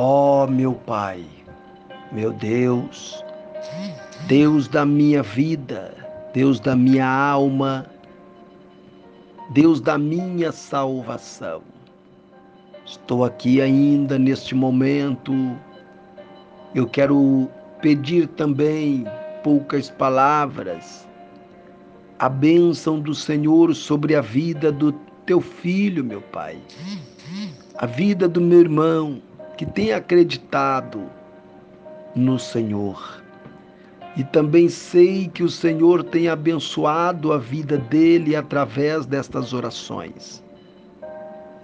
Ó oh, meu Pai, meu Deus, Deus da minha vida, Deus da minha alma, Deus da minha salvação. Estou aqui ainda neste momento. Eu quero pedir também poucas palavras, a bênção do Senhor sobre a vida do teu filho, meu Pai, a vida do meu irmão que tem acreditado no Senhor. E também sei que o Senhor tem abençoado a vida dele através destas orações.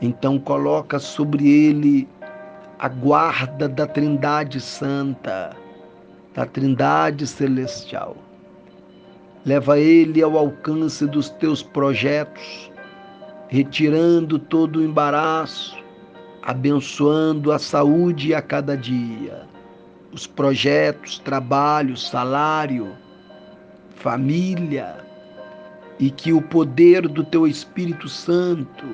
Então coloca sobre ele a guarda da Trindade Santa, da Trindade Celestial. Leva ele ao alcance dos teus projetos, retirando todo o embaraço, abençoando a saúde a cada dia os projetos, trabalho, salário, família, e que o poder do teu Espírito Santo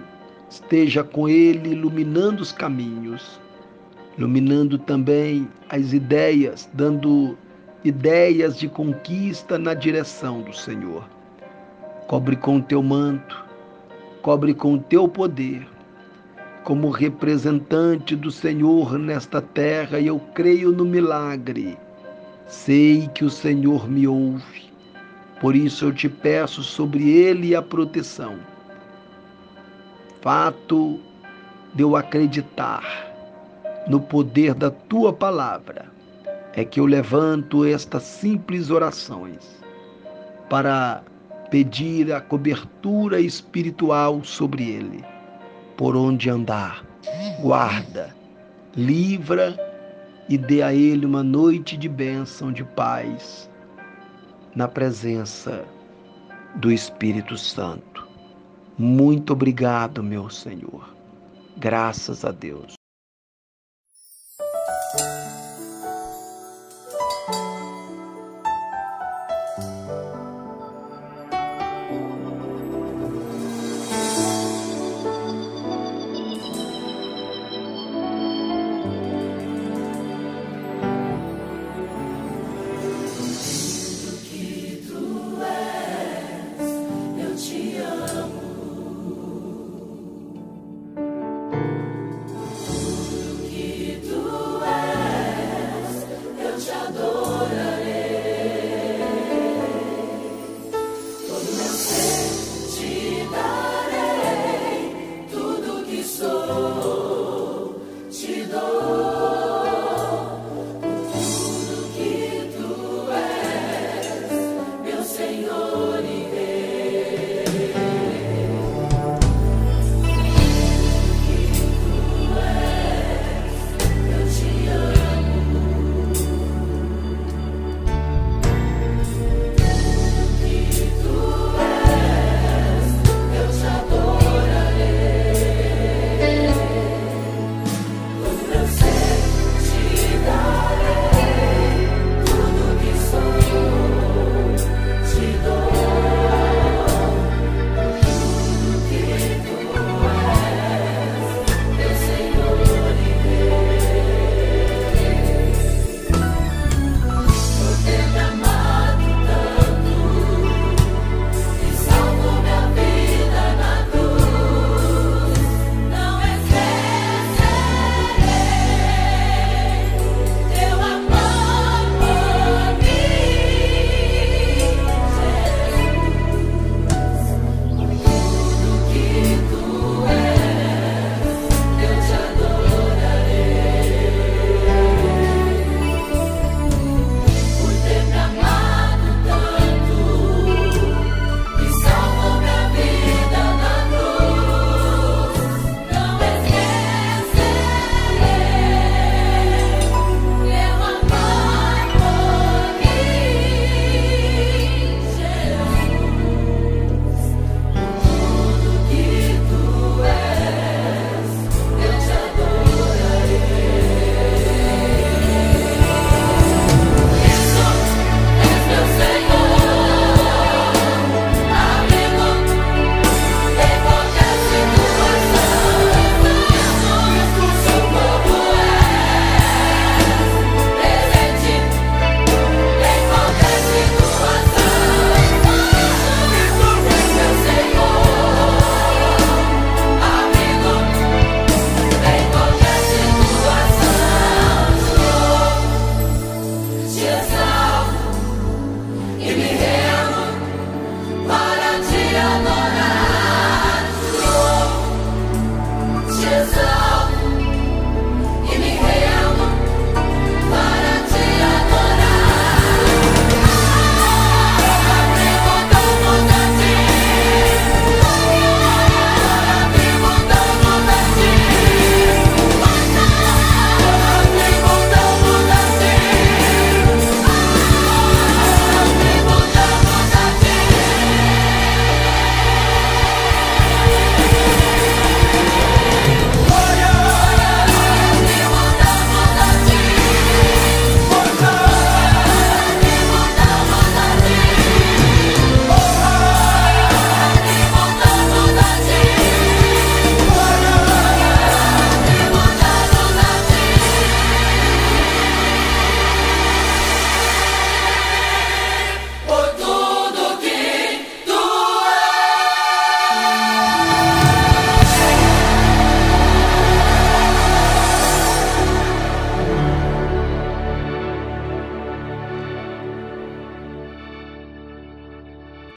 esteja com ele iluminando os caminhos, iluminando também as ideias, dando ideias de conquista na direção do Senhor. Cobre com o teu manto, cobre com o teu poder como representante do Senhor nesta terra e eu creio no milagre. Sei que o Senhor me ouve, por isso eu te peço sobre ele a proteção. Fato de eu acreditar no poder da tua palavra é que eu levanto estas simples orações para pedir a cobertura espiritual sobre ele por onde andar. Guarda, livra e dê a ele uma noite de bênção, de paz, na presença do Espírito Santo. Muito obrigado, meu Senhor. Graças a Deus.